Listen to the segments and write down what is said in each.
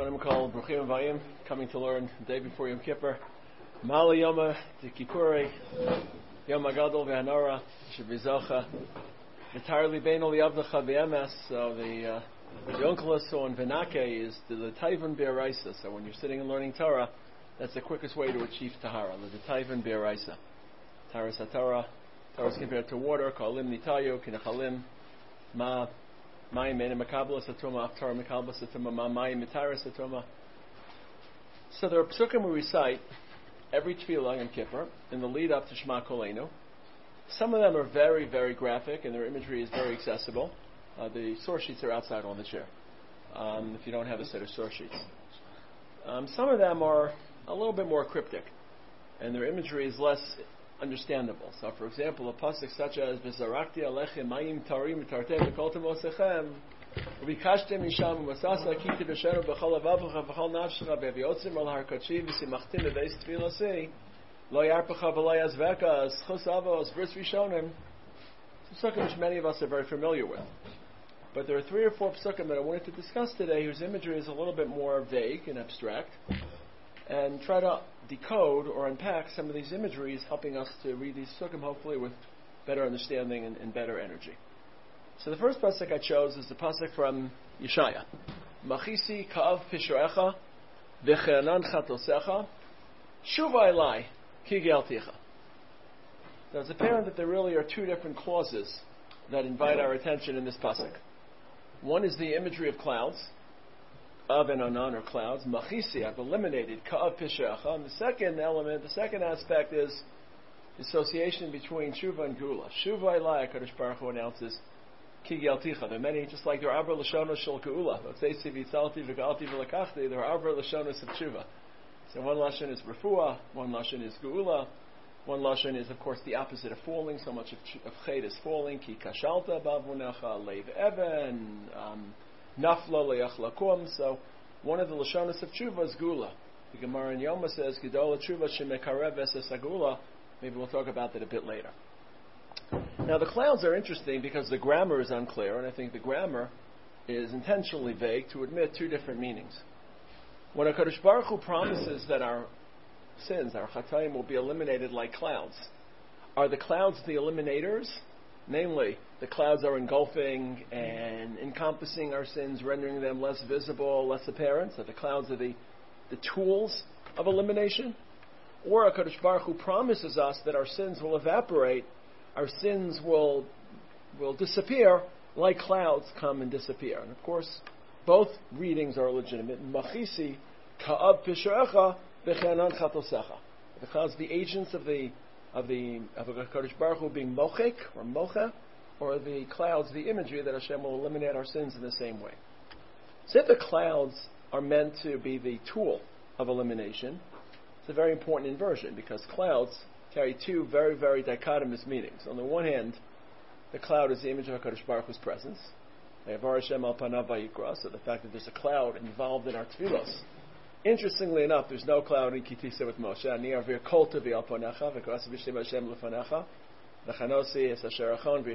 Kodim Kol, Bruchim Vayim, coming to learn the day before Yom Kippur. Mali Yoma, the Kippuri, Yom Agadol Ve'anora, Shabizocha, entirely Bein Oli Avnacha Ve'emes, so the, uh, the on Venake is the, Taivan Be'araisa, so when you're sitting and learning Torah, that's the quickest way to achieve Tahara, the Taivan Be'araisa. Tahara Satara, Torah is compared to water, Kalim Nitayo, Kinachalim, Ma So there are psukim we recite every tefillah and kippur in the lead up to Shema Kolenu. Some of them are very, very graphic and their imagery is very accessible. Uh, the source sheets are outside on the chair um, if you don't have a set of source sheets. Um, some of them are a little bit more cryptic and their imagery is less understandable. So, for example, a pasuk such as "V'zarakti alechem mayim tarim tartem v'koltem osechem v'kashtem misham v'masasa kiti b'shenu b'chol avavucha B'Chol nafshecha v'yotzim al harkachi v'simachtim v'deis tefilasi lo yarpecha v'lo yazveka schus avos verse rishonim." Some psukim which many of us are very familiar with. But there are three or four psukim that I wanted to discuss today whose imagery is a little bit more vague and abstract and try to decode or unpack some of these imageries, helping us to read these sukkim hopefully with better understanding and, and better energy. So the first pasuk I chose is the pasuk from Yeshaya. Machisi ka'av pishorecha v'chenan chatosecha shuva elai ki gelticha. Now it's apparent that there really are two different clauses that invite our attention in this pasuk. One is the imagery of clouds, of and anan or clouds. Machisi, I've eliminated ka'av. And the second element, the second aspect is association between shuva and gula. Shuva elai, Kadosh Baruch Hu announces, ki gelticha. There are many, just like there are avra lashonos shel geula. V'tzeisi v'tzalti v'galti v'lakachti. There are avra lashonos of shuva. So one lashon is refuah, one lashon is geula. One lashon is, of course, the opposite of falling. So much of, of ched is falling. Ki kashalta bavunecha leiv even. Um, Nafla le'achlakum. So one of the lashonas of tshuva is gula. The Gemara in Yoma says gedola tshuva shemekarev esesagula. Maybe we'll talk about that a bit later. Now the clouds are interesting because the grammar is unclear, and I think the grammar is intentionally vague to admit two different meanings. When a Kadosh Baruch Hu promises that our sins, our chatayim, will be eliminated like clouds, are the clouds the eliminators? Namely, the clouds are engulfing and encompassing our sins, rendering them less visible, less apparent. So the clouds are the, the tools of elimination. Or HaKadosh Baruch Hu promises us that our sins will evaporate, our sins will, will disappear like clouds come and disappear. And of course, both readings are legitimate. Machisi ka'ab pisharecha v'chenan chatosecha. The clouds, the agents of the of the of a Kodesh Baruch Hu being mochek or mocha, or the clouds, the imagery that Hashem will eliminate our sins in the same way. So if the clouds are meant to be the tool of elimination, it's a very important inversion because clouds carry two very, very dichotomous meanings. On the one hand, the cloud is the image of HaKadosh Baruch Hu's presence. So the fact that there's a cloud involved in our tefillos Interestingly enough, there's no cloud in Kitisa with Moshe. Achem.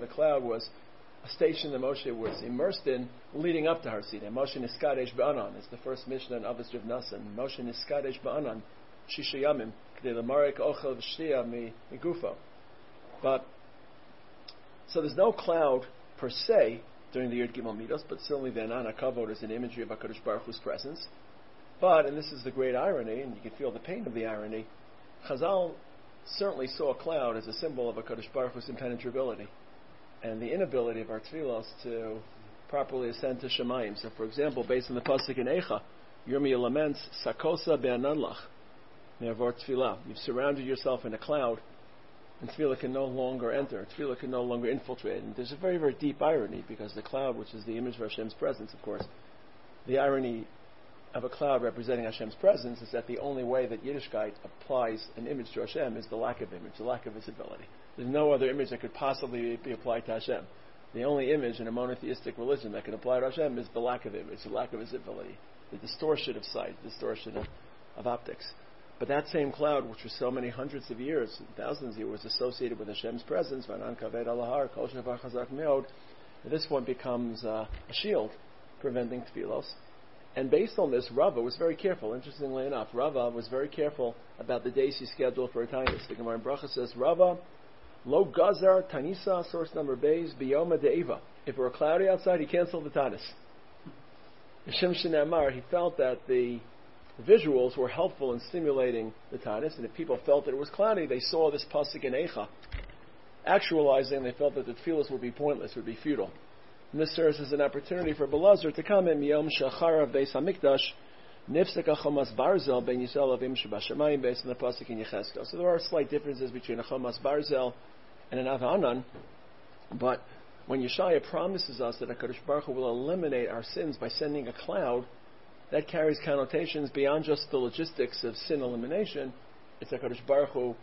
The cloud was a station that Moshe was immersed in leading up to Har Sinai. Moshe niskadesh ba'anan. It's the first Mishnah in Avos Rav Nassan. Moshe niskadesh ba'anan, shisha yamim, k'dei l'marek ochel v'shtia mi gufo. But, so there's no cloud per se, during the Yud Gimel Midos, but certainly the Anana Kavod is an imagery of HaKadosh Baruch Hu's presence. But, and this is the great irony, and you can feel the pain of the irony, Chazal certainly saw a cloud as a symbol of a HaKadosh Baruch Hu's impenetrability and the inability of our tefillos to properly ascend to Shemayim. So, for example, based on the pasuk in Eicha, Yirmiyah laments, Sakosa be'ananlach, me'avor tefillah. You've surrounded yourself in a cloud and tefillah can no longer enter. Tefillah can no longer infiltrate. And there's a very, very deep irony because the cloud, which is the image of Hashem's presence, of course, the irony of a cloud representing Hashem's presence is that the only way that Yiddishkeit applies an image to Hashem is the lack of image, the lack of visibility. There's no other image that could possibly be applied to Hashem. The only image in a monotheistic religion that can apply to Hashem is the lack of image, the lack of visibility, the distortion of sight, the distortion of, of optics. But that same cloud, which was so many hundreds of years, thousands of years, was associated with Hashem's presence, this one becomes uh, a shield preventing tefillos. And based on this, Rava was very careful. Interestingly enough, Rava was very careful about the days he scheduled for a tainus. The Gemara in Bracha says, Rava, lo gazar tanisa, source number bays, biyoma de'eva. If it were cloudy outside, he canceled the tainus. Hashem Shinamar, he felt that the visuals were helpful in stimulating the tainus, and if people felt that it was cloudy, they saw this pasuk in Eicha. Actualizing, they felt that the tefillas would be pointless, would be futile. And this serves as an opportunity for Belazar to come in Yom Shachar of Beis Hamikdash, Nifsek Achomas Barzel Ben Yisrael Avim Shabashamayim based on the pasuk in Yecheskel. So there are slight differences between Achomas Barzel and an Avanan, but when Yeshaya promises us that HaKadosh Baruch Hu will eliminate our sins by sending a cloud, that carries connotations beyond just the logistics of sin elimination. It's HaKadosh Baruch Hu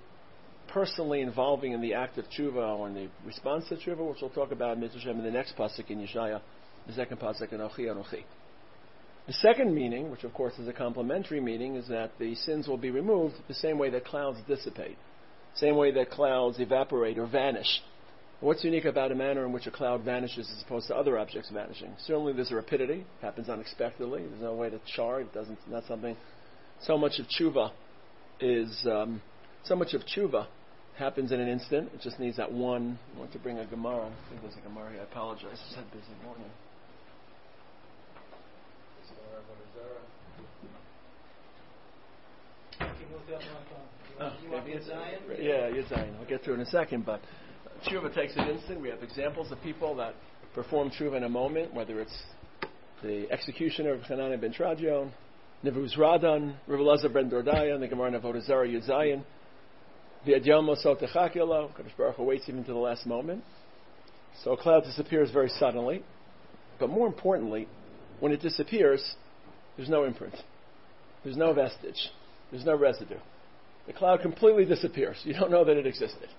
personally involving in the act of tshuva or in the response to tshuva, which we'll talk about in in the next pasuk in Yeshaya, the second pasuk in Ochi Anochi. The second meaning, which of course is a complementary meaning, is that the sins will be removed the same way that clouds dissipate, same way that clouds evaporate or vanish. What's unique about a manner in which a cloud vanishes as opposed to other objects vanishing? Certainly, there's a rapidity; it happens unexpectedly. There's no way to char; it doesn't. Not something. So much of tshuva is um, so much of tshuva happens in an instant. It just needs that one. I want to bring a Gemara. I think there's a Gemara here. I apologize. I a busy morning. Oh, yeah, you're dying. I'll get it in a second, but tshuva takes an instant. We have examples of people that perform tshuva in a moment, whether it's the executioner of Chanina ben Teradyon, Nevuz Radan, Rav ben Dordaya, the Gemara Avodah Zarah Yuzayin. Kadosh Baruch Hu waits even to the last moment. So a cloud disappears very suddenly. But more importantly, when it disappears, there's no imprint. There's no vestige. There's no residue. The cloud completely disappears. You don't know that it existed.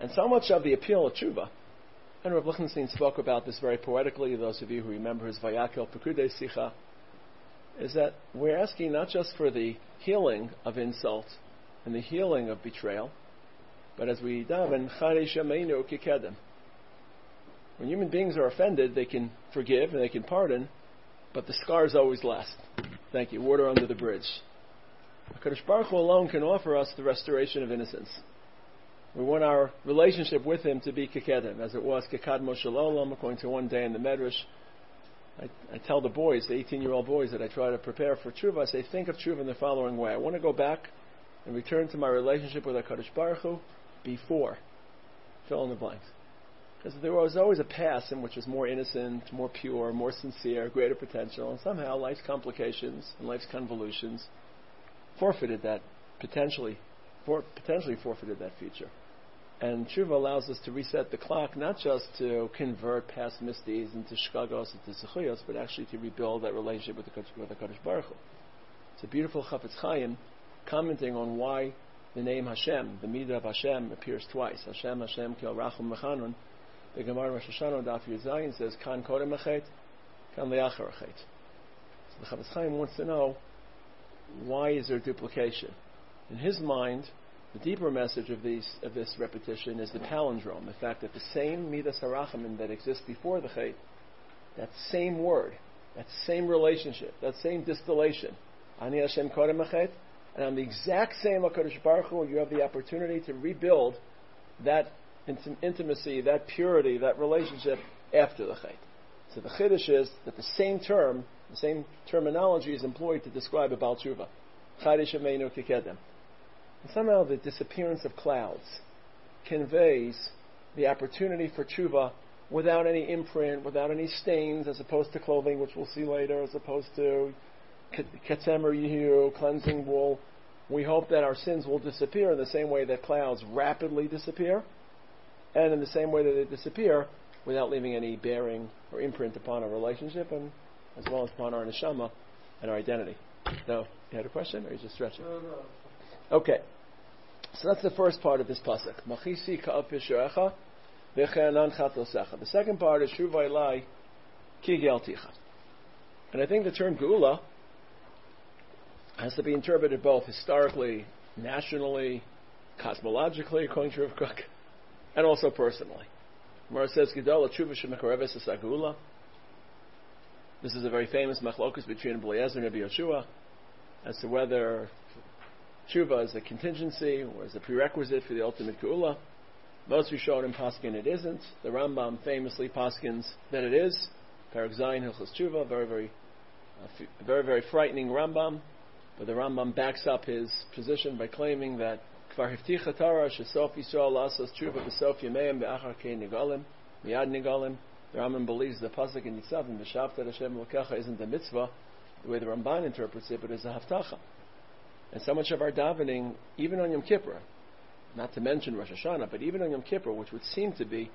And so much of the appeal of tshuva, and Rav Lichtenstein spoke about this very poetically, those of you who remember his Vayakel Pekude Sicha, is that we're asking not just for the healing of insult and the healing of betrayal. But as we daven. When human beings are offended, they can forgive and they can pardon, but the scars always last. Thank you. Water under the bridge. Kadosh Baruch Hu alone can offer us the restoration of innocence. We want our relationship with Him to be kekedem, as it was kekad Moshe according to one day in the Medrash. I, I, tell the boys, the 18-year-old boys that I try to prepare for tshuva, I say, think of tshuva in the following way. I want to go back and return to my relationship with HaKadosh Baruch Hu before. Fill in the blanks. Because there was always a past in which was more innocent, more pure, more sincere, greater potential, and somehow life's complications and life's convolutions forfeited that potentially, for, potentially forfeited that future. And tshuva allows us to reset the clock, not just to convert past misdeeds into shkagos, into zechuyos, but actually to rebuild that relationship with the, with the Kadosh Baruch Hu. It's a beautiful Chafetz Chaim commenting on why the name Hashem, the Midah of Hashem, appears twice. Hashem, Hashem, Kil Rachum Mechanun. The Gemara Rosh Hashanah Daf Zayin says, Kan Kodem Achet, Kan Leachar Achet. So the Chafetz Chaim wants to know, why is there duplication? In his mind, the deeper message of, these, of this repetition is the palindrome, the fact that the same Midas Harachamim that exists before the Chet, that same word, that same relationship, that same distillation, Ani Hashem Kodem Achet, and on the exact same HaKadosh Baruch Hu, you have the opportunity to rebuild that intim- intimacy, that purity, that relationship after the Chait. So the Chiddush is that the same term, the same terminology is employed to describe a Baal Tshuva. And somehow the disappearance of clouds conveys the opportunity for tshuva without any imprint, without any stains, as opposed to clothing, which we'll see later, as opposed to ketzemer yihiru, cleansing wool. We hope that our sins will disappear in the same way that clouds rapidly disappear, and in the same way that they disappear without leaving any bearing or imprint upon our relationship, and as well as upon our neshama and our identity. So, you had a question, or are you just stretching? No, no. Okay. So that's the first part of this pasuk. Machisi ka'al pisharecha v'che'anan chatosecha. The second part is shuvay lai ki And I think the term geula has to be interpreted both historically, nationally, cosmologically, according to Rav Kook, and also personally. Mara says, Gedola tshuva. This is a very famous machlokus between Eliezer and Rabbi Yeshua as to whether tshuva is a contingency or is a prerequisite for the ultimate geula. Most Rishonim paskin it isn't. The Rambam famously paskins that it is. Parak Zayin Hilchos Tshuva, very very, uh, very very frightening Rambam. But the Rambam backs up his position by claiming that Kvar Hifticha Torah Shesof Yisrael Lasos Tshuva B'Sof Yemeim Be'achar Kei Nigalim. The Rambam believes the pasuk in Nitzavim B'Shavta Hashem Lokecha isn't a mitzvah the way the Ramban interprets it, but is a haftacha. And so much of our davening, even on Yom Kippur, not to mention Rosh Hashanah, but even on Yom Kippur, which would seem to be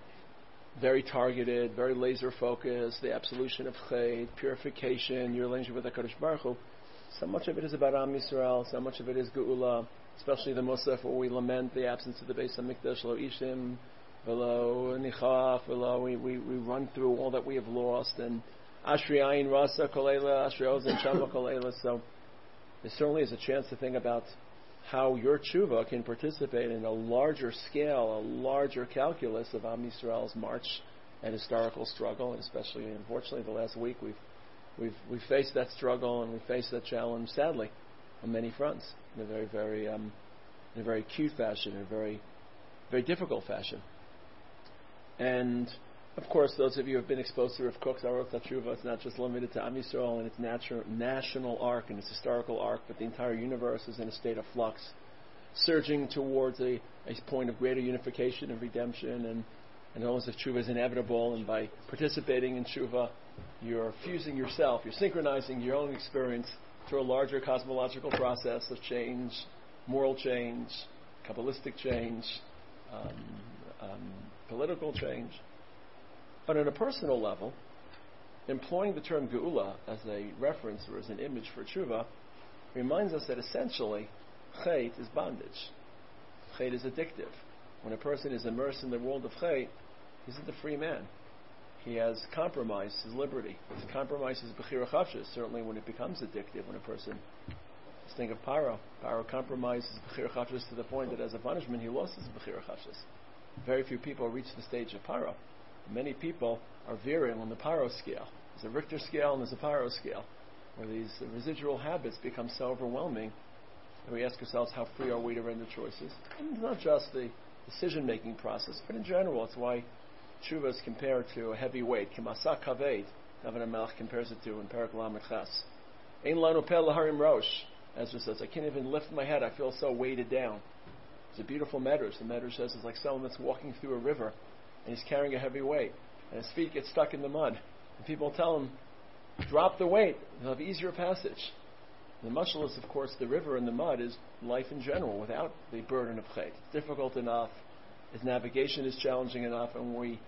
very targeted, very laser focused, the absolution of chet, purification, your relationship with HaKadosh Baruch Hu, so much of it is about Am Yisrael, so much of it is Geula, especially the Musaf where we lament the absence of the Beis HaMikdash, Lo Ishim, Velo Nichaf, Velo, we, we, we run through all that we have lost, and Ashri Ayin Rasa Kolela, Ashri Ozen Shama Kolela, so there certainly is a chance to think about how your tshuva can participate in a larger scale, a larger calculus of Am Yisrael's march and historical struggle, and especially, unfortunately, the last week we've we've we faced that struggle and we faced that challenge, sadly, on many fronts, in a very, very, um, in a very acute fashion, in a very, very difficult fashion. And of course, those of you who have been exposed to Rav Kook's Orot Tshuva, it's not just limited to Am Yisrael and its natural, national arc and its historical arc, but the entire universe is in a state of flux, surging towards a, a point of greater unification and redemption, and, and almost if Tshuva is inevitable, and by participating in Tshuva, you're fusing yourself, you're synchronizing your own experience to a larger cosmological process of change, moral change, Kabbalistic change, um, um, political change. But on a personal level, employing the term geula as a reference or as an image for tshuva reminds us that essentially chait is bondage. Chait is addictive. When a person is immersed in the world of chait, he's not a free man. He has compromised his liberty. He's compromised his bechira certainly when it becomes addictive, when a person Let's think of Paro. Paro compromised his bechira to the point that as a punishment he lost his bechira. Very few people reach the stage of Paro many people are veering on the Paro scale. There's a Richter scale and there's a Paro scale, where these residual habits become so overwhelming that we ask ourselves, how free are we to render choices? And it's not just the decision-making process, but in general, it's why tshuva is compared to a heavy weight. Kimasa kaved, David Melech compares it to in Perak Lamed Ches. Ein lanu pel laharim rosh. Ezra says, I can't even lift my head. I feel so weighted down. It's a beautiful medrash. The medrash says it's like someone that's walking through a river and he's carrying a heavy weight, and his feet get stuck in the mud. And people tell him, drop the weight, you'll have easier passage. The mashal is, of course, the river and the mud is life in general without the burden of chait. It's difficult enough, his navigation is challenging enough, and we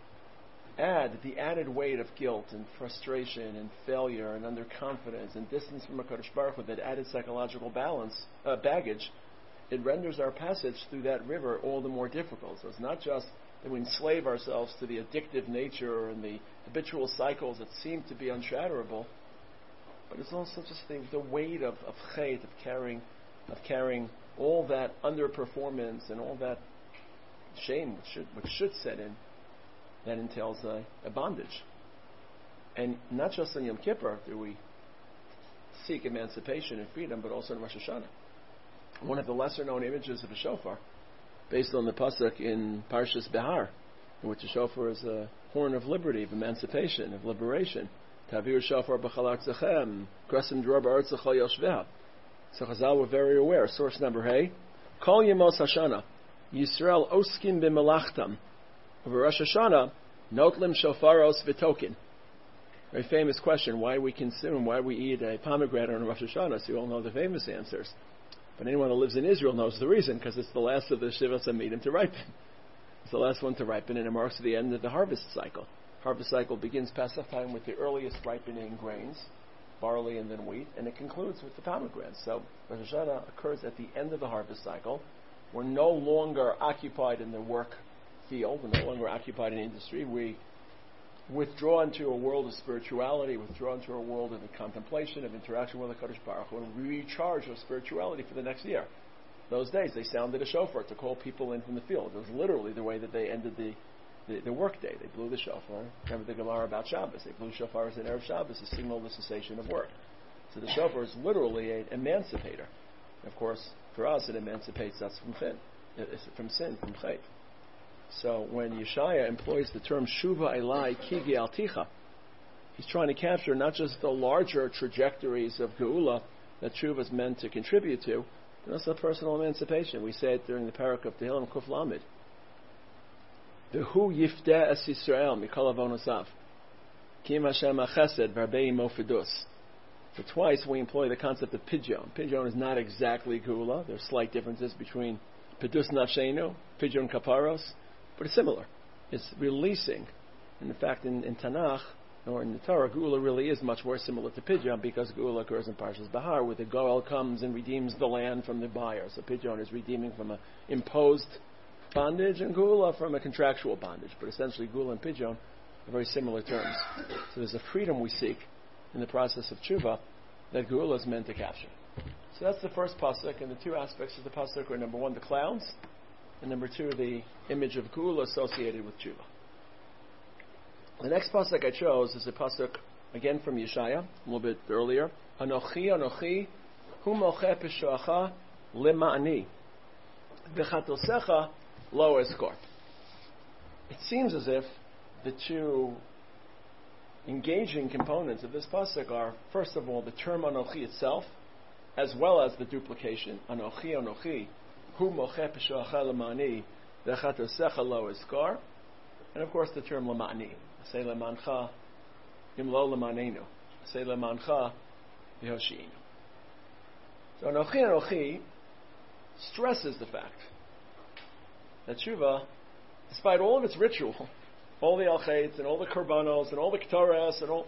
add the added weight of guilt and frustration and failure and underconfidence and distance from a HaKadosh Baruch Hu, that added psychological balance, uh, baggage, it renders our passage through that river all the more difficult. So it's not just that we enslave ourselves to the addictive nature and the habitual cycles that seem to be unshatterable. But it's also just the, the weight of, of chait, of carrying, of carrying all that underperformance and all that shame which should, which should set in, that entails a, a bondage. And not just on Yom Kippur do we seek emancipation and freedom, but also in Rosh Hashanah. One of the lesser known images of a shofar based on the pasuk in Parshas Behar, in which the shofar is a horn of liberty, of emancipation, of liberation. Tavir shofar b'chalak zachem, kresim dror ba'aretz yoshveha. So Chazal were very aware. Source number hey, Kol Yemos Hashana, Yisrael oskim b'melachtam. Over Rosh Hashanah, notlim shofaros v'tokin. Very famous question: Why we consume? Why we eat a pomegranate on Rosh Hashanah? So you all know the famous answers. But anyone who lives in Israel knows the reason, because it's the last of the Shivas Amidim to ripen. It's the last one to ripen, and it marks the end of the harvest cycle. Harvest cycle begins Pesach time with the earliest ripening grains, barley and then wheat, and it concludes with the pomegranates. So Rosh Hashanah occurs at the end of the harvest cycle. We're no longer occupied in the work field, we're no longer occupied in industry. We withdraw into a world of spirituality, withdraw into a world of contemplation, of interaction with the Kaddish Baruch and recharge our spirituality for the next year. Those days, they sounded a shofar to call people in from the field. It was literally the way that they ended the, the, the work day. They blew the shofar. Remember the Gemara about Shabbos. They blew shofars at Erev Shabbos to signal the cessation of work. So the shofar is literally an emancipator. Of course, for us, it emancipates us from sin, uh, from sin, from chayt. So when Yeshaya employs the term Shuva Elai Kigi Alticha, he's trying to capture not just the larger trajectories of Geula that Shuva is meant to contribute to, but also personal emancipation. We say it during the parak of Tehillim Kuf Lamed. V'hu yifdeh es Yisrael mikol avonosav. Kim Hashem achesed v'arbei mofidus. So twice we employ the concept of pidyon. Pidyon is not exactly gula. There are slight differences between pidus nafshenu, pidyon kaparos, but it's similar. It's releasing. And in fact, in, in Tanakh, or in the Torah, Gula really is much more similar to Pidyon because Gula occurs in Parshas Bahar, where the Goel comes and redeems the land from the buyer. So Pidyon is redeeming from an imposed bondage, and Gula from a contractual bondage. But essentially, Gula and Pidyon are very similar terms. So there's a freedom we seek in the process of tshuva that Gula is meant to capture. So that's the first pasuk, and the two aspects of the pasuk are number one, the clouds, and number two, the image of Gula associated with tshuva. The next pasuk I chose is a pasuk again from Yeshaya, a little bit earlier. Anochi, Anochi, hu moche peshoacha v'chatosecha lo eskor. It seems as if the two engaging components of this pasuk are, first of all, the term Anochi itself, as well as the duplication. Anochi, Anochi, hu moche lema'ani, v'chatosecha lo eskor. And of course the term lema'ani. Say lemancha imlo lemanenu. Say lemancha yehoshiinu. So Anochi Anochi stresses the fact that tshuva, despite all of its ritual, all the al and all the korbanos and all the ketores and all,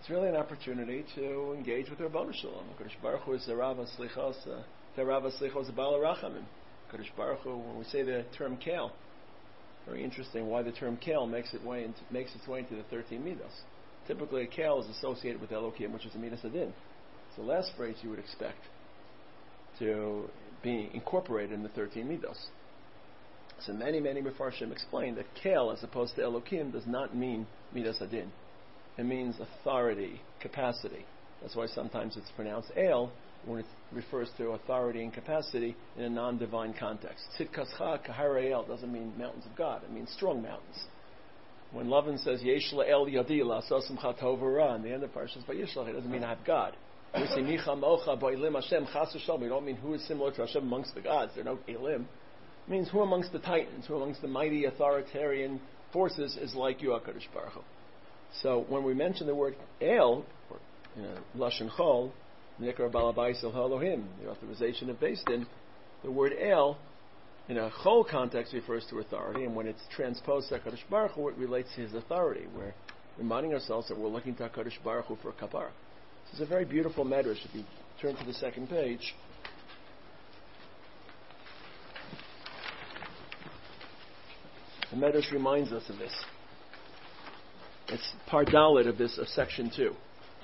it's really an opportunity to engage with the Rabbanu Shalom. Kodesh Baruch Hu is the Rava Slichos, uh, the Rava Slichos Bala Rachamim. Kodesh Baruch Hu, when we say the term kale, very interesting why the term kale makes, it way into, makes its way into the 13 midos. Typically, a kale is associated with Elohim, which is a midas adin. It's the last phrase you would expect to be incorporated in the 13 midos. So many, many Mefarshim explain that kale, as opposed to Elohim, does not mean midas adin. It means authority, capacity. That's why sometimes it's pronounced ale, when it refers to authority and capacity in a non-divine context. Tzidkascha kaharayel doesn't mean mountains of God. It means strong mountains. When Lovin says Yeshla el yadila sosim chatovara, in the end of Parshas Vayishlach, it doesn't mean I have God. We say Micha Mocha Ba'ilim Hashem Chas We don't mean who is similar to Hashem amongst the gods. There are no Elim. Means who amongst the titans, who amongst the mighty authoritarian forces is like you, HaKadosh Baruch Hu. So when we mention the word El, or know, Lashon Chol, Nikra Balabais Elohim, the authorization of Din, the word El, in a whole context, refers to authority, and when it's transposed to HaKadosh Baruch Hu, it relates to his authority. We're reminding ourselves that we're looking to HaKadosh Baruch Hu for a kapara. This is a very beautiful medrash. If you turn to the second page, The Medrash reminds us of this. It's part Dalit of this, of section 2.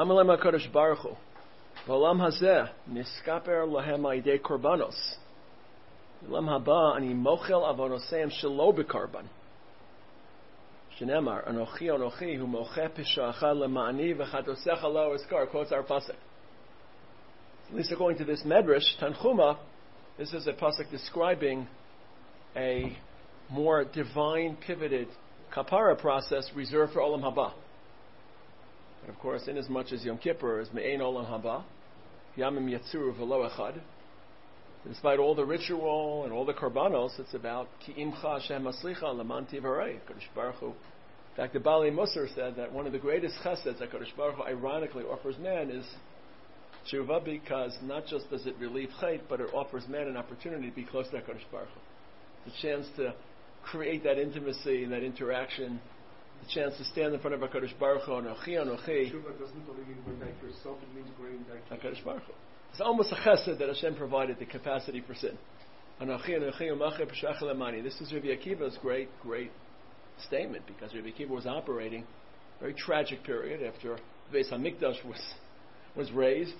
Amalem HaKadosh Baruch Hu, V'olam hazeh niskaper lahem ha'idei korbanos. V'olam haba ani mochel avonoseim shelo b'korban. Shenemar, anochi anochi hu mocheh pisha'acha lema'ani v'chatosecha lo eskar, quotes our pasuk. At least according to this medrash, Tanchuma, this is a pasuk describing a more divine pivoted kapara process reserved for Olam Haba. And of course, inasmuch as much as Yom Kippur is Me'ein Olam Haba, Yamim Yatsuru V'lo Echad, despite all the ritual and all the korbanos, it's about Ki Imcha Hashem Aslicha Laman Tivarei, Kodesh Baruch Hu. In fact, the Bali Musar said that one of the greatest cheseds that Kodesh Baruch Hu ironically offers man is tshuva because not just does it relieve chait, but it offers man an opportunity to be close to Kodesh Baruch Hu. A chance to create that intimacy and that interaction the chance to stand in front of HaKadosh Baruch Hu, Anochi, Anochi. doesn't only mean going back to yourself, it means going back to HaKadosh Baruch Hu. It's almost a chesed that Hashem provided the capacity for sin. Anochi, Anochi, Umache, Peshach Lemani. This is Rabbi Akiva's great, great statement because Rabbi Akiva was operating a very tragic period after Beis HaMikdash was, was razed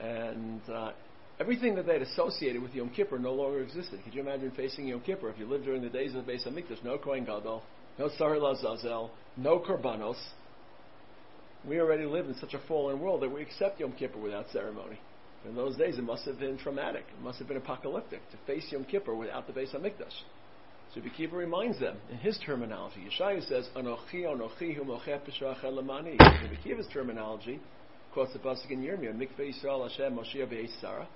and uh, Everything that they'd associated with Yom Kippur no longer existed. Could you imagine facing Yom Kippur if you lived during the days of the Beis Hamikdash? No Kohen Gadol, no Sar Lazazel, no Korbanos. We already live in such a fallen world that we accept Yom Kippur without ceremony. In those days, it must have been traumatic. It must have been apocalyptic to face Yom Kippur without the Beis Hamikdash. So Rabbi Kiva reminds them in his terminology. Yeshaya says, "Anochi, anochi, lamani." Rabbi Kiva's terminology quotes the pasuk in Yirmiyah, "Mikveh Yisrael Hashem Moshiach Sarah."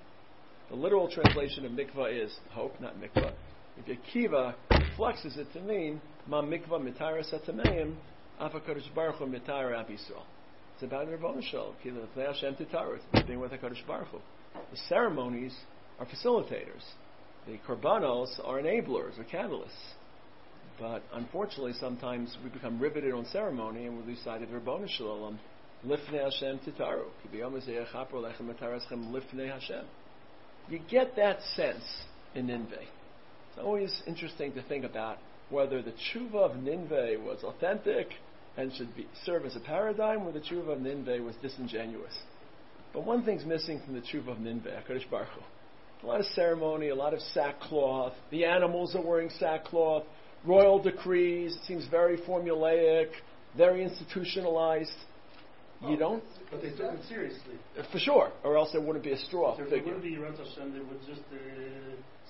The literal translation of mikvah is hope, not mikvah. If Kiva flexes it to mean ma mikvah mitara satameim afakadosh baruch mitara abisrael. It's about Rabbanu Shalom. Hashem titaru. It's being with HaKadosh Baruch Hu. The ceremonies are facilitators. The korbanos are enablers or catalysts. But unfortunately, sometimes we become riveted on ceremony and we lose sight of Rabbanu Shalom. Lifnei Hashem titaru. Hashem. You get that sense in Ninveh. It's always interesting to think about whether the tshuva of Ninveh was authentic and should be, serve as a paradigm or the tshuva of Ninveh was disingenuous. But one thing's missing from the tshuva of Ninveh, HaKadosh Baruch Hu. A lot of ceremony, a lot of sackcloth. The animals are wearing sackcloth. Royal decrees. It seems very formulaic, very institutionalized. You don't. But they took it seriously. Uh, for sure, or else there wouldn't be a straw If there figure. wouldn't be Yirat Hashem, they would just uh,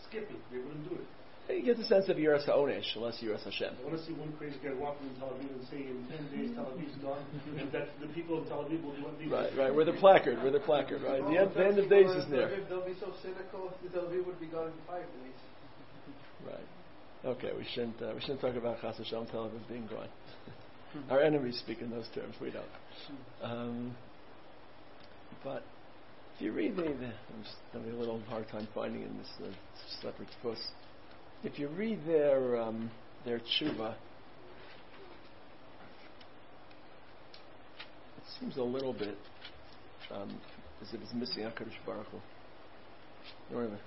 skip it. They wouldn't do it. You get the sense of Yiras HaOnesh, unless Yiras Hashem. I want to see one crazy guy walking in Tel Aviv and saying, in 10 days Tel Aviv's gone, and that the people of Tel Aviv will do what they Right, right. We're the placard. We're the placard. Right. The end, the end of days is near. They'll be so cynical. The Tel Aviv would be gone in five days. Right. Okay. We shouldn't. Uh, we shouldn't talk about Chas Hashem Tel Aviv being gone. Our enemies speak in those terms. We don't. Um, but if you read the, the I'm just having a little hard time finding in this uh, Shepherd's Puss. If you read their um, their tshuva, it seems a little bit um, as if it's missing Hakadosh Baruch Hu. Wait a minute.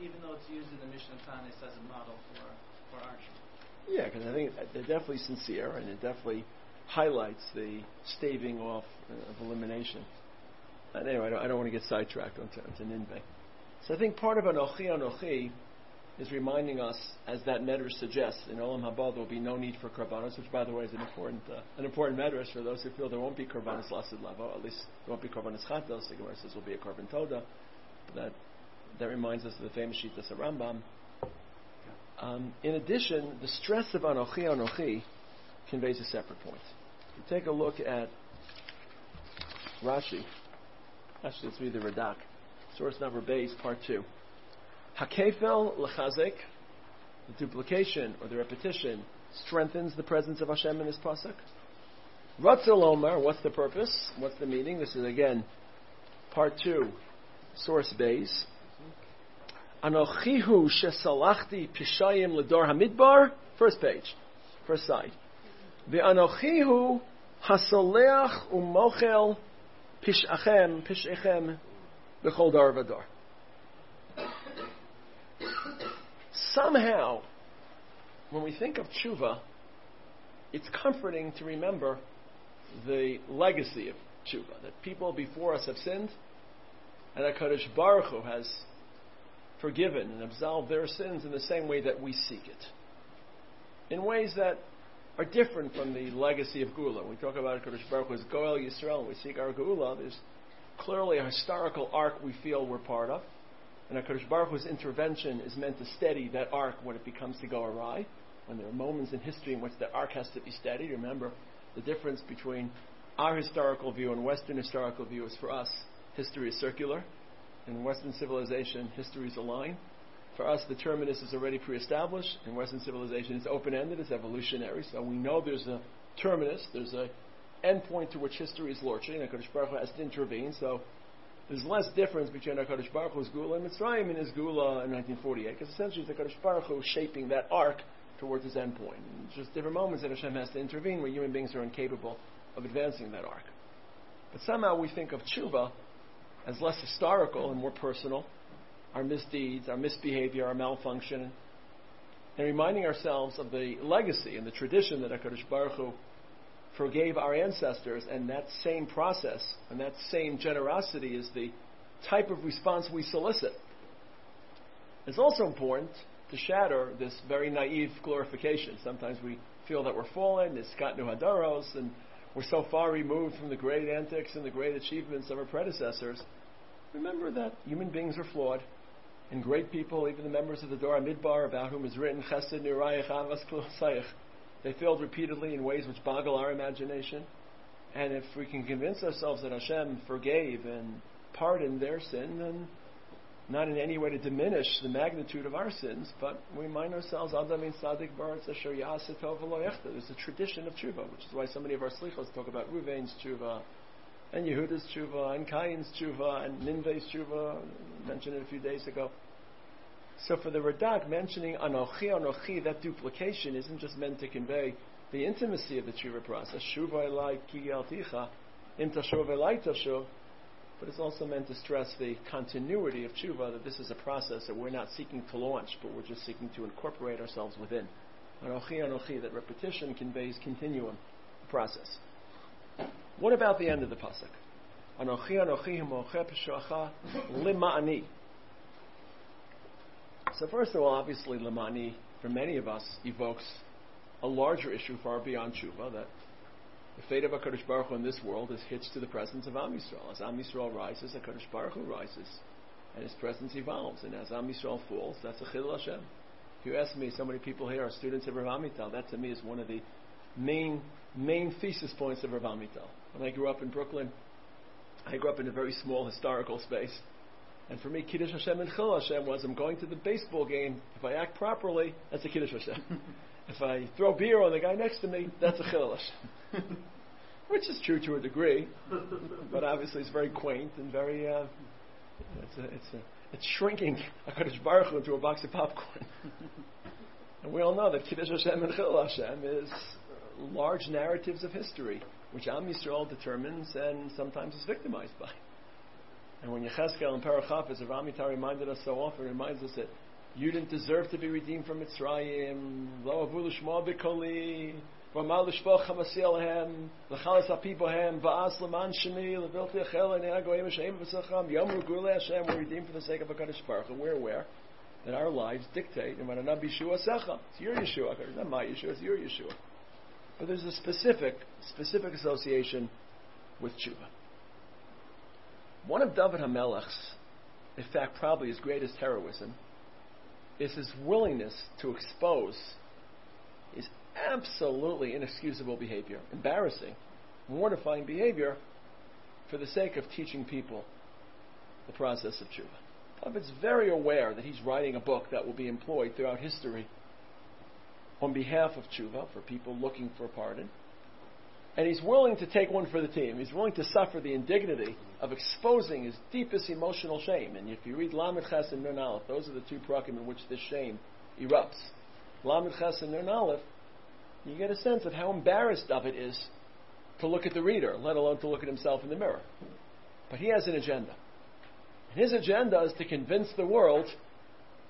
even though it's used in the Mishnah Tanis as a model for for our tshuva. Yeah, because I think they're definitely sincere, and it definitely highlights the staving off uh, of elimination. Anyway, I don't, I don't want to get sidetracked onto, onto Ninveh. So I think part of Anochi Anochi is reminding us, as that medrash suggests, in Olam Haba there will be no need for karbanos, which by the way is an important uh, an important medrash for those who feel there won't be karbanos lasid lavo, at least there won't be karbanos chatos. The Gemara says will be a korban toda. That that reminds us of the famous Shitas of Rambam. Um, in addition, the stress of Anochi Anochi conveys a separate point. Take a look at Rashi, actually it's really the Radak, source number base, part two. Hakefel lechazek, the duplication or the repetition strengthens the presence of Hashem in this pasuk. Ratzel Omar, what's the purpose? What's the meaning? This is again part two, source base. Anochihu shesalachti pishayim ledor hamidbar. First page, first side. Ve'anochihu hasoleach umochel pishachem pishechem b'chol dar v'dar. Somehow, when we think of tshuva, it's comforting to remember the legacy of tshuva, that people before us have sinned, and that Kadosh Baruch Hu has forgiven and absolved their sins in the same way that we seek it. In ways that are different from the legacy of Gula. We talk about Kadosh Baruch Hu as Goel Yisrael, we seek our Gula. There's clearly a historical arc we feel we're part of. And HaKadosh Baruch Hu's intervention is meant to steady that arc when it becomes to go awry. When there are moments in history in which the arc has to be steadied. Remember, the difference between our historical view and Western historical view is for us, history is circular. In Western civilization, history is a line. For us, the terminus is already pre-established. In Western civilization, it's open-ended, it's evolutionary. So we know there's a terminus, there's a endpoint to which history is lurching, and HaKadosh Baruch Hu has to intervene. So there's less difference between HaKadosh Baruch Hu's Gula and Mitzrayim and his Gula in 1948, because essentially it's HaKadosh Baruch Hu shaping that arc towards his endpoint. And just different moments that Hashem has to intervene where human beings are incapable of advancing that arc. But somehow we think of tshuva as less historical and more personal, our misdeeds, our misbehavior, our malfunction, and reminding ourselves of the legacy and the tradition that HaKadosh Baruch Hu forgave our ancestors, and that same process and that same generosity is the type of response we solicit. It's also important to shatter this very naive glorification. Sometimes we feel that we're fallen, it's got no hadaros, and we're so far removed from the great antics and the great achievements of our predecessors. Remember that human beings are flawed, and great people, even the members of the Dora Midbar, about whom is written Chesed they failed repeatedly in ways which boggle our imagination. And if we can convince ourselves that Hashem forgave and pardoned their sin, then not in any way to diminish the magnitude of our sins, but we remind ourselves, Sadik There's a tradition of tshuva, which is why so many of our slichos talk about Ruvain's tshuva, and Yehuda's tshuva, and Cain's tshuva, and Ninveh's tshuva, mentioned it a few days ago. So for the Radak, mentioning Anochi, Anochi, that duplication isn't just meant to convey the intimacy of the tshuva process, Shuva Elai Ki Im Tashuv, but it's also meant to stress the continuity of tshuva, that this is a process that we're not seeking to launch, but we're just seeking to incorporate ourselves within. Anochi, Anochi, that repetition conveys continuum process. What about the end of the pasuk? Anochi, Anochi, Lima'ani. So first of all, obviously, Limani, for many of us, evokes a larger issue far beyond tshuva, that the fate of HaKadosh Baruch Hu in this world is hitched to the presence of Am Yisrael. As Am Yisrael rises, HaKadosh Baruch Hu rises, and his presence evolves. And as Am Yisrael falls, that's a Chilul Hashem. If you ask me, so many people here are students of Rav Amital. That to me is one of the main main thesis points of Rav Amital. When I grew up in Brooklyn, I grew up in a very small historical space. And for me, Kiddush Hashem and Chil Hashem was I'm going to the baseball game. If I act properly, that's a Kiddush Hashem. if I throw beer on the guy next to me, that's a Chil Hashem. Which is true to a degree, but obviously it's very quaint and very. Uh, it's a, it's a, it's shrinking Hakadosh Baruch into a box of popcorn. and we all know that Kiddush Hashem and Chil Hashem is large narratives of history, which Am Yisrael determines and sometimes is victimized by. And when Yecheskel and Parachaf, as Amital reminded us so often, reminds us that you didn't deserve to be redeemed from Mitzrayim. Lo avu l'shma b'koli. V'amal l'shpoch hamasi. L'chalas api bohem. L'man shemi. L'vilti achel and agoyim Hashem v'sacham. Yom rugule Hashem. We're redeemed for the sake of HaKadosh Baruch And we're aware that our lives dictate. And when anab Yeshua secha. It's your Yeshua. It's not my Yeshua. It's your Yeshua. But there's a specific, specific association with tshuva. One of David HaMelech's, in fact, probably his greatest heroism, is his willingness to expose his absolutely inexcusable behavior, embarrassing, mortifying behavior, for the sake of teaching people the process of tshuva. David's very aware that he's writing a book that will be employed throughout history on behalf of tshuva for people looking for pardon. And he's willing to take one for the team. He's willing to suffer the indignity of exposing his deepest emotional shame. And if you read Lamed Ches and Nun Aleph, those are the two prakim in which this shame erupts. Lamed Ches and Nun Aleph, you get a sense of how embarrassed of it is to look at the reader, let alone to look at himself in the mirror. But he has an agenda. And his agenda is to convince the world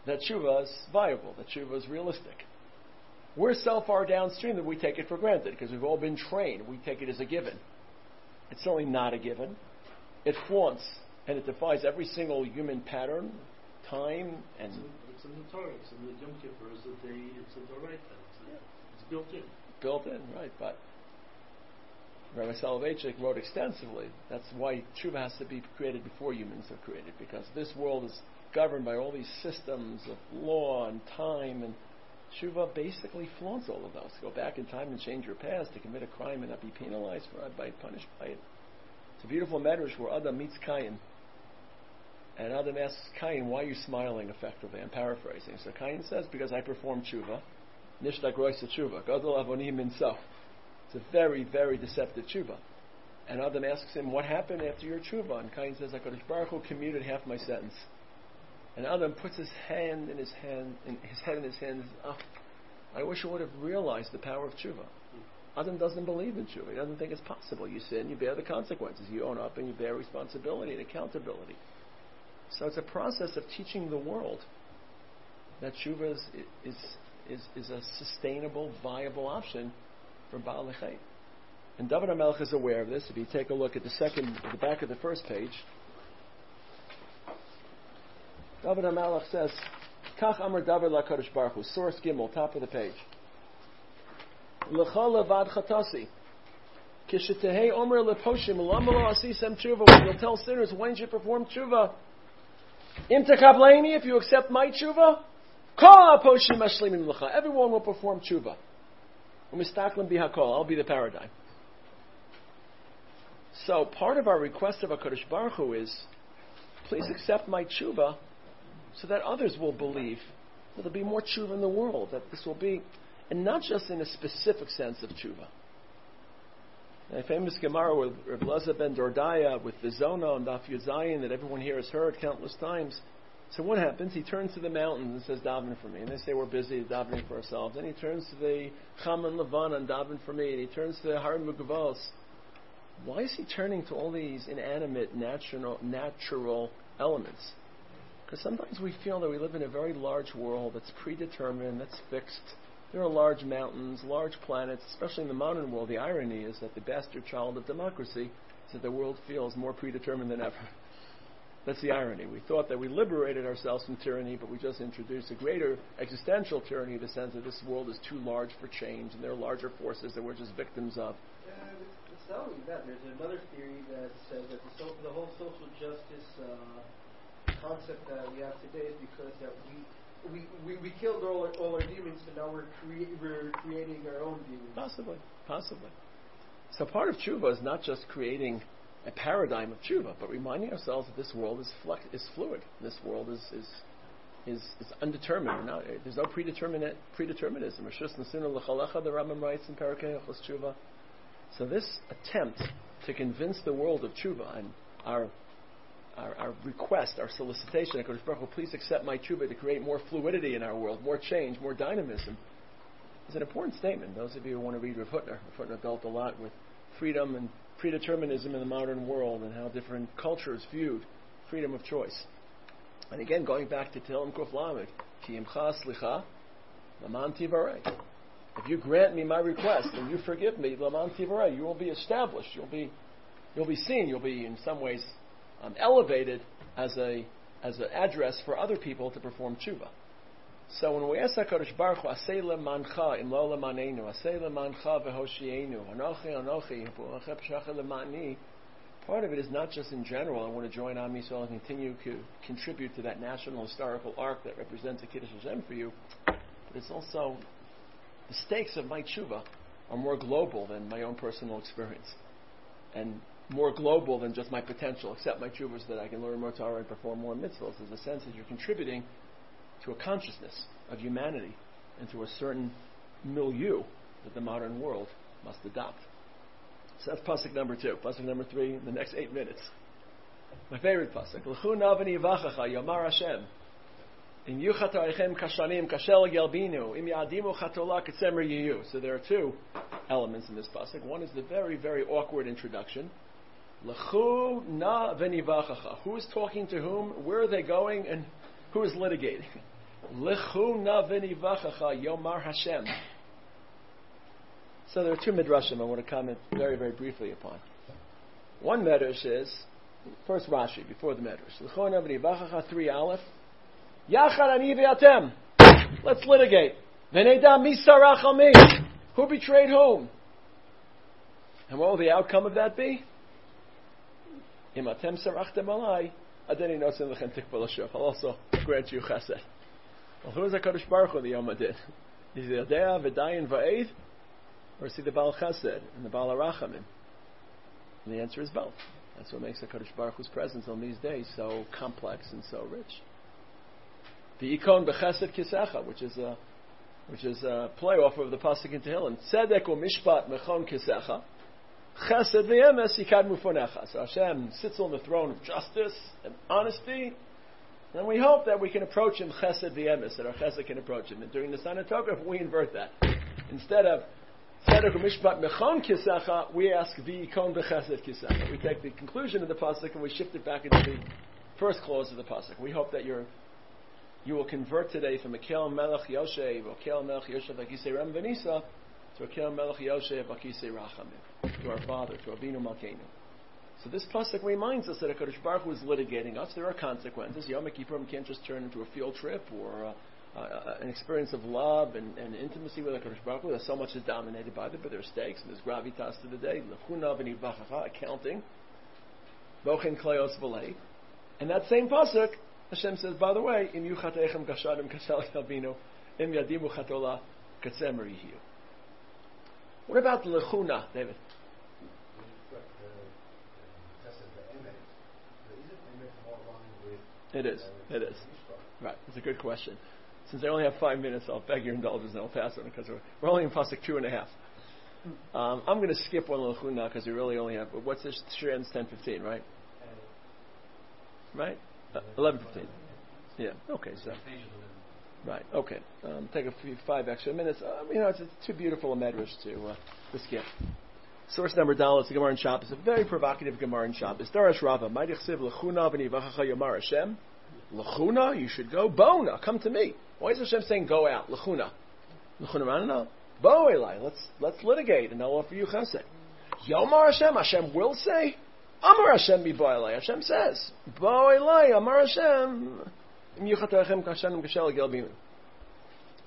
that tshuva is viable, that tshuva is realistic. We're so far downstream that we take it for granted because we've all been trained. We take it as a given. It's certainly not a given. It flaunts and it defies every single human pattern, time, and. It's in the Torah. It's in the Yom Kippur. It's a day. It's a Doraita. It's, yeah. it's built in. Built in, right? But Rabbi Soloveitchik wrote extensively. That's why tshuva has to be created before humans are created, because this world is governed by all these systems of law and time and Tshuva basically flaunts all of those. Go back in time and change your past to commit a crime and not be penalized for it, by punished by it. It's a beautiful medrash where Adam meets Cain. And Adam asks Cain, why are you smiling effectively? I'm paraphrasing. So Cain says, because I performed tshuva. Nishta groisa tshuva. Gadol avonim minso. It's a very, very deceptive tshuva. And Adam asks him, what happened after your tshuva? And Cain says, HaKadosh Baruch Hu commuted half my sentence. And Adam puts his hand in his hand, in his head in his hand. Oh, ah, I wish I would have realized the power of tshuva. Adam doesn't believe in tshuva. He doesn't think it's possible. You sin, you bear the consequences. You own up and you bear responsibility and accountability. So it's a process of teaching the world that tshuva is, is, is, is a sustainable, viable option for Baal And David HaMelech is aware of this. If you take a look at the second, at the back of the first page, David HaMelech says, Kach Amar David LaKadosh Baruch Hu, source Gimel, top of the page. L'cha levad chatasi. Kishetehei omer leposhim, lama lo asisem tshuva. When you'll tell sinners, when you perform tshuva? Im tekableini, if you accept my tshuva, kol aposhim ashlimim l'cha. Everyone will perform tshuva. Umistaklim bihakol. I'll be the paradigm. So part of our request of HaKadosh Baruch Hu is, please accept my tshuva so that others will believe that there'll be more tshuva in the world, that this will be, and not just in a specific sense of tshuva. A famous Gemara with Reb ben Dordaya with the Zona and Daf Yuzayin that everyone here has heard countless times. So what happens? He turns to the mountains and says, daven for me. And they say, we're busy davening for ourselves. Then he turns to the Cham and Levan and daven for me. And he turns to the Harim Mugavos. Why is he turning to all these inanimate, natural, natural elements? Because sometimes we feel that we live in a very large world that's predetermined, that's fixed. There are large mountains, large planets, especially in the modern world. The irony is that the bastard child of democracy is that the world feels more predetermined than ever. That's the irony. We thought that we liberated ourselves from tyranny, but we just introduced a greater existential tyranny in the sense that this world is too large for change, and there are larger forces that we're just victims of. Uh, it's, not only that. There's another theory that says that the, so, the whole social justice uh, concept that we have today is because that we we, we, we killed all our, all our demons, so now we're, crea- we're creating our own demons. Possibly, possibly. So part of tshuva is not just creating a paradigm of tshuva, but reminding ourselves that this world is is fluid. This world is is is, is undetermined. Not, there's no predeterminism. Rishus the Rambam writes in Tshuva. So this attempt to convince the world of tshuva and our our, our request, our solicitation, HaKadosh Baruch Hu, please accept my tshuva to create more fluidity in our world, more change, more dynamism, is an important statement. Those of you who want to read Rav Hutner, Rav Hutner dealt a lot with freedom and predeterminism in the modern world and how different cultures viewed freedom of choice. And again, going back to Tehillim Kuf Lamed, Ki imcha slicha, laman tivarei. If you grant me my request and you forgive me, laman tivarei, you will be established. You'll be, you'll be seen. You'll be in some ways um, elevated as a as an address for other people to perform tshuva. So when we ask HaKadosh Baruch Hu, Asay lemancha im lo lemanenu, Asay lemancha v'hoshienu, Anochi Anochi, P'ulacheh p'shacheh lemani, part of it is not just in general, I want to join Am Yisrael and continue to contribute to that national historical arc that represents a Kiddush Hashem for you, but it's also, the stakes of my tshuva are more global than my own personal experience. And more global than just my potential, except my tshuvas that I can learn more Torah and perform more mitzvahs. There's a sense that you're contributing to a consciousness of humanity and to a certain milieu that the modern world must adopt. So that's pasuk number two. Pasuk number three in the next eight minutes. My favorite pasuk. L'chu navani vachacha yomar Hashem. In yuchat arichem kashanim kashel gelbinu im yadimu chatola ketzemer yiyu. So there are two elements in this pasuk. One is the very, very awkward introduction. L'chu na venivachacha. Who is talking to whom? Where are they going? And who is litigating? L'chu na yomar Hashem. So there are two midrashim I want to comment very, very briefly upon. One medrash is first Rashi before the medrash. L'chu na venivachacha three aleph. Yachad ani v'atem. Let's litigate. V'neda misarach mi. Who betrayed whom? And what will the outcome of that be? I'll also grant you chesed. Well, who is HaKadosh Baruch Hu the Yom Adin? Is it Yadea, V'dayin, Va'ed? Or is he the Baal Chesed and the Baal Arachamim? And the answer is both. That's what makes HaKadosh Baruch Hu's presence on these days so complex and so rich. The Ikon B'chesed Kisecha, which is a which is a play off of the pasuk in Tehillim. Tzedek u'mishpat mechon kisecha. Chesed v'yemes yikad mufonecha. So Hashem sits on the throne of justice and honesty, and we hope that we can approach Him chesed v'yemes, that our chesed can approach Him. And during the Sana we invert that. Instead of tzedek u'mishpat mechon kisecha, we ask v'yikon b'chesed kisecha. We take the conclusion of the pasuk and we shift it back into the first clause of the pasuk. We hope that you're you will convert today from a Kel Melech Yoshev or Kel Melech Yoshev Akise Ram Venisa to a Kel Melech Yoshev Akise Rachamim, to our Father, to Abinu Malkeinu. So this pasuk reminds us that Hakadosh Baruch Hu is litigating us. There are consequences. Yom Kippurim can't just turn into a field trip or uh, uh, an experience of love and, and intimacy with Hakadosh Baruch Hu. So much is dominated by it, but there's stakes and there's gravitas to the day. Lechuna v'nivachacha, accounting. Bochin klayos v'lei. And that same pasuk, Hashem says, by the way, im yuchatechem kashadim kashal yavinu, im yadimu chatola katzemer yihiyu. What about the lechuna, David? It is. It is. Right. It's a good question. Since I only have five minutes, I'll beg your indulgence and I'll pass on it because we're, we're only in Pasuk two and a half. Um, I'm going to skip one Lechuna because we really only have, what's this? Shir ends 10.15, right? Right? Uh, 11.15. Yeah. Okay. So. Right. Okay. Um, take a few, five extra minutes. Um, you know, it's, it's too beautiful a medrash to, uh, to skip. Source number Dalit, the Gemara in Shop, is a very provocative Gemara in Shop. It's Darash Rava. Yomar Hashem. You should go. Bona, come to me. Why is Hashem saying go out? Lechuna. Lechuna, I don't know. Bo Eli, let's, let's litigate and I'll offer you chesed. Yomar Hashem, Hashem will say. Amar Hashem be Bo Eli. Hashem says. Bo Eli, Amar Hashem.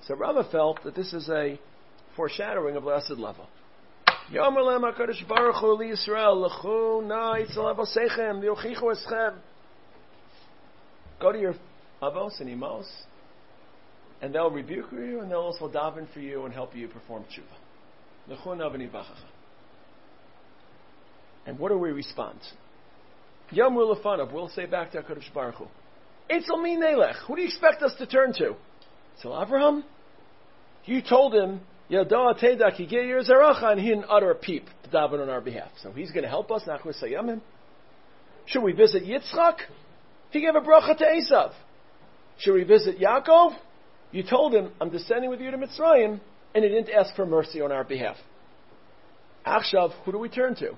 So Rava felt that this is a foreshadowing of the Asid Lavo. Go to your avos and imos and they'll rebuke you and they'll also daven for you and help you perform tshuva. And what do we respond? We'll say back to HaKadosh Baruch Hu. Eitzel mi nelech. Who do you expect us to turn to? To Avraham? You told him Yadah Teda Kigir Zeracha, and he didn't utter a peep to daven on our behalf. So he's going to help us, Nachman Sayamim. Should we visit Yitzchak? He gave a bracha to Esav. Should we visit Yaakov? You told him, I'm descending with you to Mitzrayim, and he didn't ask for mercy on our behalf. Akshav, who do we turn to?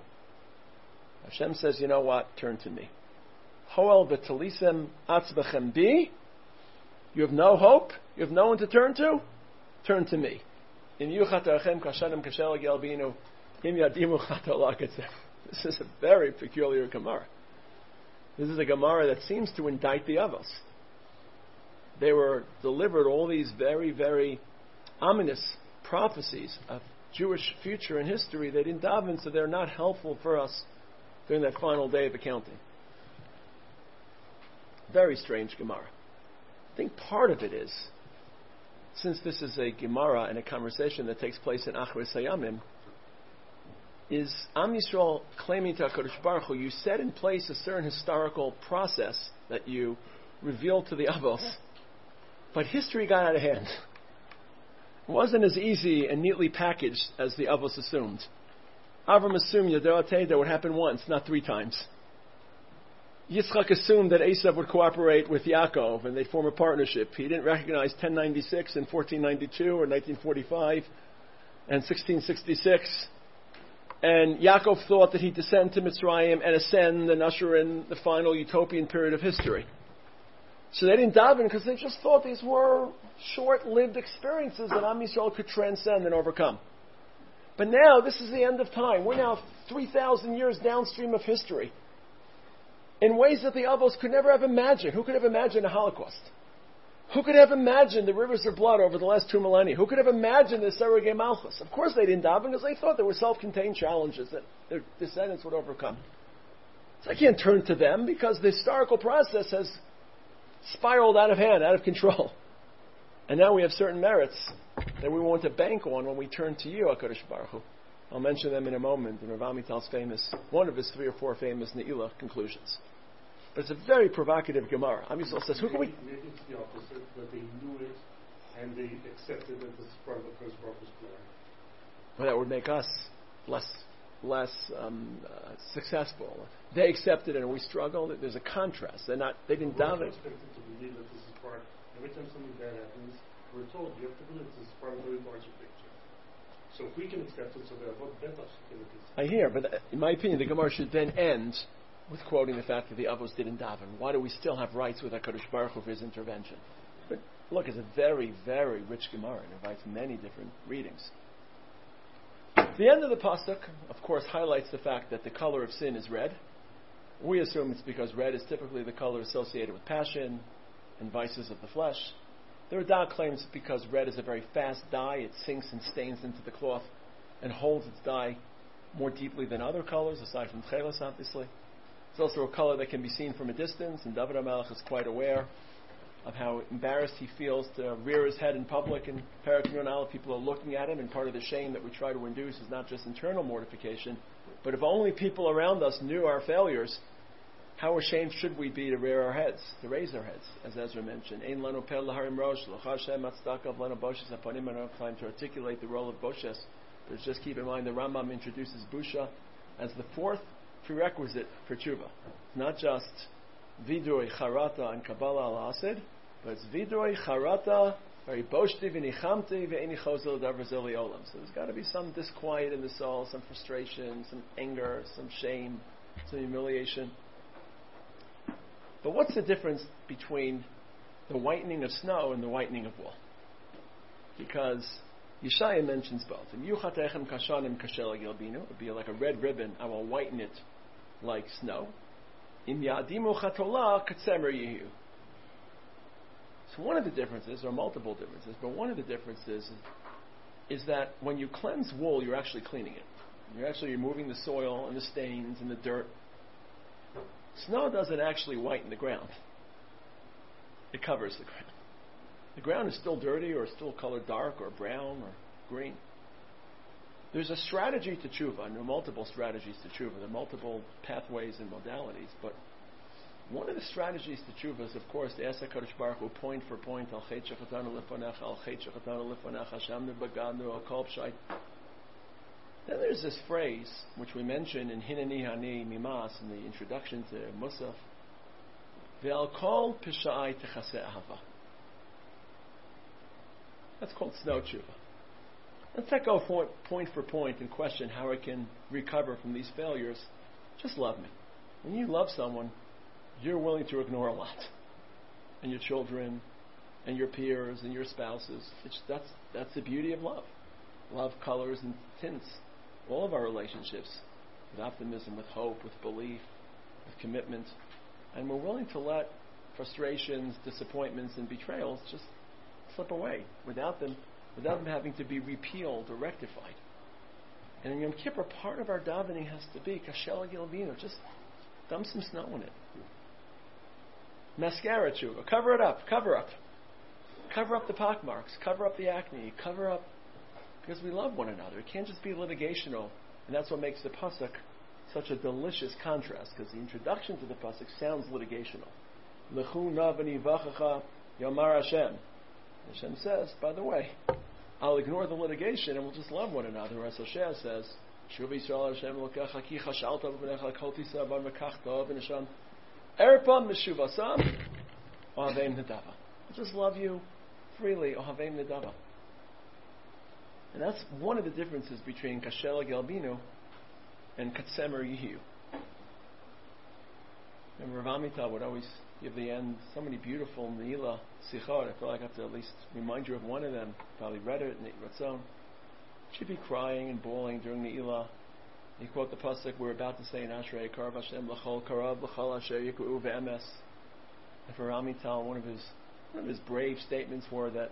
Hashem says, you know what? Turn to me. Hoel v'talisem atzbechem bi. You have no hope? You have no one to turn to? Turn to me. In yuchatachem kashanim kashel gelbinu im yadimu This is a very peculiar Gemara. This is a Gemara that seems to indict the Avos. They were delivered all these very, very ominous prophecies of Jewish future and history. They didn't daven, so they're not helpful for us during that final day of accounting. Very strange Gemara. I think part of it is since this is a Gemara and a conversation that takes place in Achris Hayamim, is Am Yisrael claiming to HaKadosh Baruch Hu, you set in place a certain historical process that you revealed to the Avos, but history got out of hand. It wasn't as easy and neatly packaged as the Avos assumed. Avram assumed that would happen once, not three times. Yitzchak assumed that Esav would cooperate with Yaakov and they'd form a partnership. He didn't recognize 1096 and 1492 or 1945 and 1666. And Yaakov thought that he'd descend to Mitzrayim and ascend and usher in the final utopian period of history. So they didn't daven because they just thought these were short-lived experiences that Am Yisrael could transcend and overcome. But now, this is the end of time. We're now 3,000 years downstream of history in ways that the Avos could never have imagined. Who could have imagined a Holocaust? Who could have imagined the rivers of blood over the last two millennia? Who could have imagined the Sergei Malchus? Of course they didn't daven because they thought there were self-contained challenges that their descendants would overcome. So I can't turn to them because the historical process has spiraled out of hand, out of control. And now we have certain merits that we want to bank on when we turn to you, Baruch Hu. I'll mention them in a moment in Rav Amital's famous, one of his three or four famous Ne'ilah conclusions. But it's a very provocative Gemara. Amisol says, who can we... Maybe it's the opposite, that they knew it and they accepted it as part of the first Baruch's plan. Well, that would make us less less um, uh, successful. They accepted it and we struggled. There's a contrast. They're not. They didn't doubt it. expected to believe that this is part. Every time something bad happens, we're told you have to believe this is part of the larger. So if we can accept it, so there what better can it is. I hear, but uh, in my opinion, the Gemara should then end with quoting the fact that the Avos didn't daven. Why do we still have rights with HaKadosh Baruch Hu for his intervention? But look, it's a very, very rich Gemara. It invites many different readings. The end of the pasuk, of course, highlights the fact that the color of sin is red. We assume it's because red is typically the color associated with passion and vices of the flesh. The Radak claims because red is a very fast dye, it sinks and stains into the cloth and holds its dye more deeply than other colors, aside from tchelis, obviously. It's also a color that can be seen from a distance, and David HaMelech is quite aware of how embarrassed he feels to rear his head in public in Parakmyon People are looking at him, and part of the shame that we try to induce is not just internal mortification, but if only people around us knew our failures, how ashamed should we be to rear our heads, to raise our heads, as Ezra mentioned. Ein lanu laharim rosh, l'chashem atztakav lanu boshes aponim. I don't time to articulate the role of boshes, but just keep in mind the Rambam introduces busha as the fourth prerequisite for tshuva. It's not just vidroi, charata, and kabbalah al asid, but it's vidroi, charata, very boshti v'nichamti v'eni chozel davrazili olam. So there's got to be some disquiet in the soul, some frustration, some anger, some shame, some humiliation. But what's the difference between the whitening of snow and the whitening of wool? Because Yeshaya mentions both. And yuchatechem kashanim kashel gilbinu would be like a red ribbon. I will whiten it like snow. In yadimu chatolah katsemer yihu. So one of the differences, or multiple differences, but one of the differences is, is that when you cleanse wool, you're actually cleaning it. You're actually removing the soil and the stains and the dirt Snow doesn't actually whiten the ground. It covers the ground. The ground is still dirty or still colored dark or brown or green. There's a strategy to tshuva, and there are multiple strategies to tshuva. There are multiple pathways and modalities, but one of the strategies to tshuva is, of course, to ask HaKadosh Baruch Hu point for point, al chet shechatanu lefonecha, al chet shechatanu lefonecha, shamnu baganu, al kol pshait, then there's this phrase, which we mentioned in Hinani Hani Mimas in the introduction to Musaf, Ve'al kol pishai techase ahava. That's called snow tshuva. Let's not go point for point and question how I can recover from these failures. Just love me. When you love someone, you're willing to ignore a lot. And your children, and your peers, and your spouses. It's, that's, that's the beauty of love. Love colors and tints all of our relationships with optimism, with hope, with belief, with commitment. And we're willing to let frustrations, disappointments, and betrayals just slip away without them, without them having to be repealed or rectified. And in Yom Kippur, part of our davening has to be kashel gilvino, just dump some snow in it. Mascara tshuva, cover it up, cover up. Cover up the pockmarks, cover up the acne, cover up because we love one another. It can't just be litigational, and that's what makes the pasuk such a delicious contrast. Because the introduction to the pasuk sounds litigational. Lechu navani yomar Hashem. Hashem says, by the way, I'll ignore the litigation and we'll just love one another. As Hosea says, Shuv Yisrael Hashem lokecha ki chashalta v'necha kol tisa bar mekachta v'nesham erpam meshuvasam ohavim nedava. I'll just love you freely ohavim nedava. And that's one of the differences between Kashela Gelbinu and Katsemer Yihu. And Rav Amital would always give the end so many beautiful Neila Sichot. I feel like I have to at least remind you of one of them. Probably read it in Ratzon. She'd be crying and bawling during the Ilah. You quote the pasuk we're about to say in Ashrei Karav Hashem L'chol Karav L'chol Asher Yiku'u Ve'emes. And for Amital, one of his one of his brave statements were that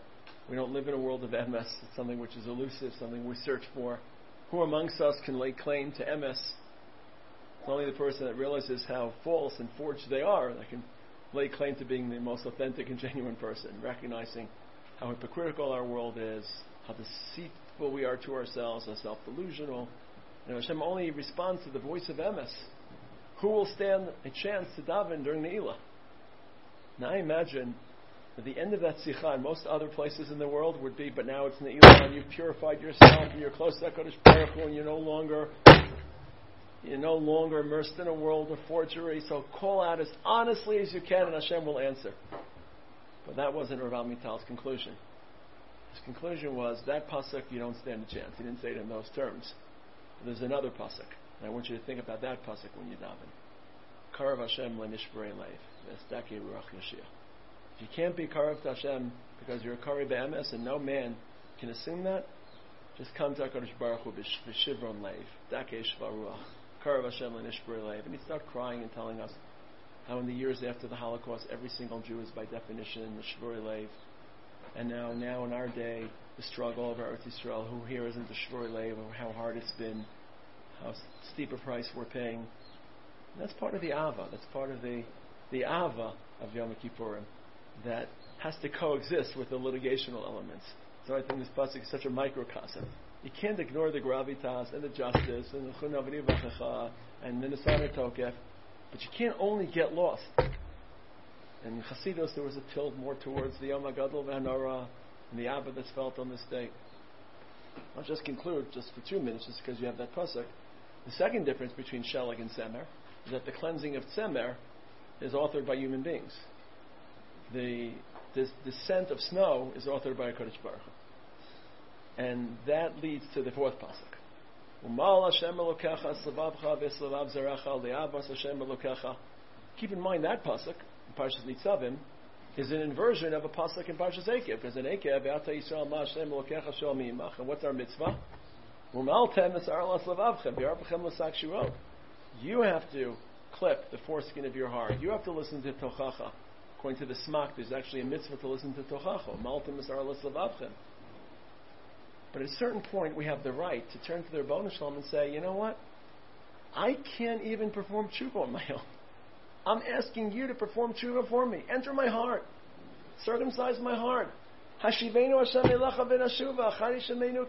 we don't live in a world of emes. It's something which is elusive, something we search for. Who amongst us can lay claim to emes? It's only the person that realizes how false and forged they are that can lay claim to being the most authentic and genuine person, recognizing how hypocritical our world is, how deceitful we are to ourselves, how self-delusional. And Hashem only responds to the voice of emes. Who will stand a chance to daven during the Ilah? Now I imagine at the end of that sikha, and most other places in the world would be, but now it's in the Elon, you've purified yourself, and you're close to HaKadosh Baruch Hu, and you're no longer, you're no longer immersed in a world of forgery, so call out as honestly as you can, and Hashem will answer. But that wasn't Rav Amital's conclusion. His conclusion was, that pasuk, you don't stand a chance. He didn't say it in those terms. But there's another pasuk, and I want you to think about that pasuk when you daven. Karav Hashem le'nishbarei leif, v'estake ruach. If you can't be Karav to Hashem because you're a Kari Be'emes and no man can assume that, just come to HaKadosh Baruch Hu b'shivron leiv, dakesh varuach, Karav Hashem Lev, and he'd start crying and telling us how in the years after the Holocaust, every single Jew is by definition Shvuri Lev. And now, now in our day, the struggle of our Eretz Yisrael, who here isn't the Shvuri Lev, or how hard it's been, how steep a price we're paying. And that's part of the Ava. That's part of the, the Ava of Yom Kippurim that has to coexist with the litigational elements. So I think this pasuk is such a microcosm. You can't ignore the gravitas and the justice and the chunavri and the nisana tokef, but you can't only get lost. In Chasidus, there was a tilt more towards the Yom HaGadol and the Abba that's felt on this day. I'll just conclude, just for two minutes, just because you have that pasuk. The second difference between Shelag and Semer is that the cleansing of Semer is authored by human beings. The descent of snow is authored by a Kodesh Baruch And that leads to the fourth pasuk. Keep in mind that pasuk, Parshas Nitzavim, is an inversion of a pasuk in Parshas Ekev, because in Ekev, and what's our mitzvah? You have to clip the foreskin of your heart. You have to listen to Tochacha. According to the Smak, there's actually a mitzvah to listen to Tochacho. But at a certain point, we have the right to turn to the Rabbanu Shalom and say, you know what? I can't even perform tshuva on my own. I'm asking you to perform tshuva for me. Enter my heart. Circumcise my heart. Hashivenu Hashem elacha ben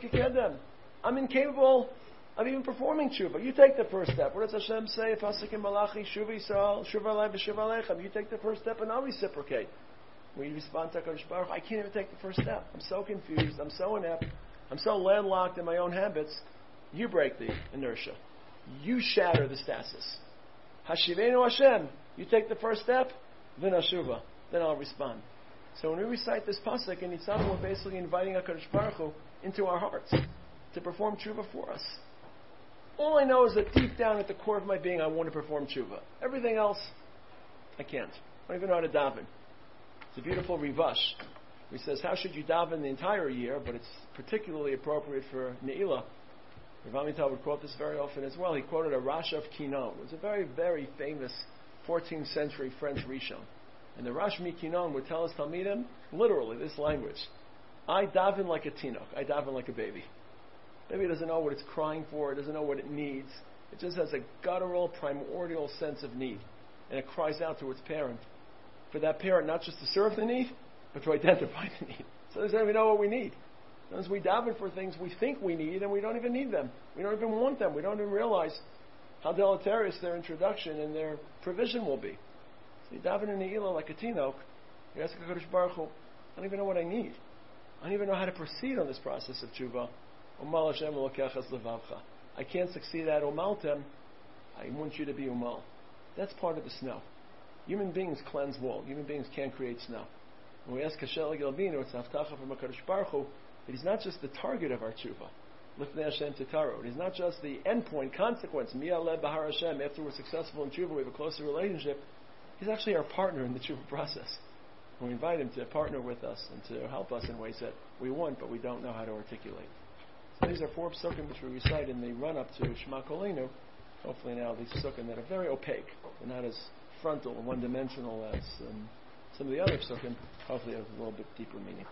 kikedem. I'm incapable of even performing tshuva. You take the first step. What does Hashem say? If Pasikim malachi shuva Yisrael shuva alei v'shuva aleichem. You take the first step and I'll reciprocate. You respond to HaKadosh Baruch, I can't even take the first step. I'm so confused. I'm so inept. I'm so landlocked in my own habits. You break the inertia. You shatter the stasis. Hashivenu Hashem. You take the first step, then. Then I'll respond. So when we recite this pasuk in Nitzavim, we're basically inviting HaKadosh Baruch Hu into our hearts to perform tshuva for us. All I know is that deep down at the core of my being, I want to perform tshuva. Everything else, I can't. I don't even know how to daven. It's a beautiful rivash. He says, how should you daven the entire year, but it's particularly appropriate for Ne'ilah. Rav would quote this very often as well. He quoted a Rash of Kinon. It was a very, very famous 14th century French Rishon. And the Rash Mikinon would tell us Talmidim, literally, this language. I daven like a tinok. I daven like a baby. Maybe it doesn't know what it's crying for, it doesn't know what it needs. It just has a guttural, primordial sense of need. And it cries out to its parent. For that parent not just to serve the need, but to identify the need. So doesn't even know what we need. Sometimes we daven for things we think we need and we don't even need them. We don't even want them. We don't even realize how deleterious their introduction and their provision will be. So you daven in the like a tinok, you ask HaKadosh Baruch Hu, I don't even know what I need. I don't even know how to proceed on this process of tshuva. I can't succeed at umaltem. I want you to be umal. That's part of the snow. Human beings cleanse wool. Human beings can't create snow. When we ask Kashel Gelbino, it's Haftacha from HaKadosh Baruch Hu, that he's not just the target of our tshuva. Lifnei Hashem Titaro. It is not just the endpoint consequence, Miyaleh Bahar Hashem, after we're successful in tshuva, we have a closer relationship. He's actually our partner in the tshuva process. We invite him to partner with us and to help us in ways that we want, but we don't know how to articulate. These are four psukim which we recite in the run-up to Shema Kolenu. Hopefully now these psukim that are very opaque. They're not as frontal and one-dimensional as um, some of the other psukim. Hopefully have a little bit deeper meaning.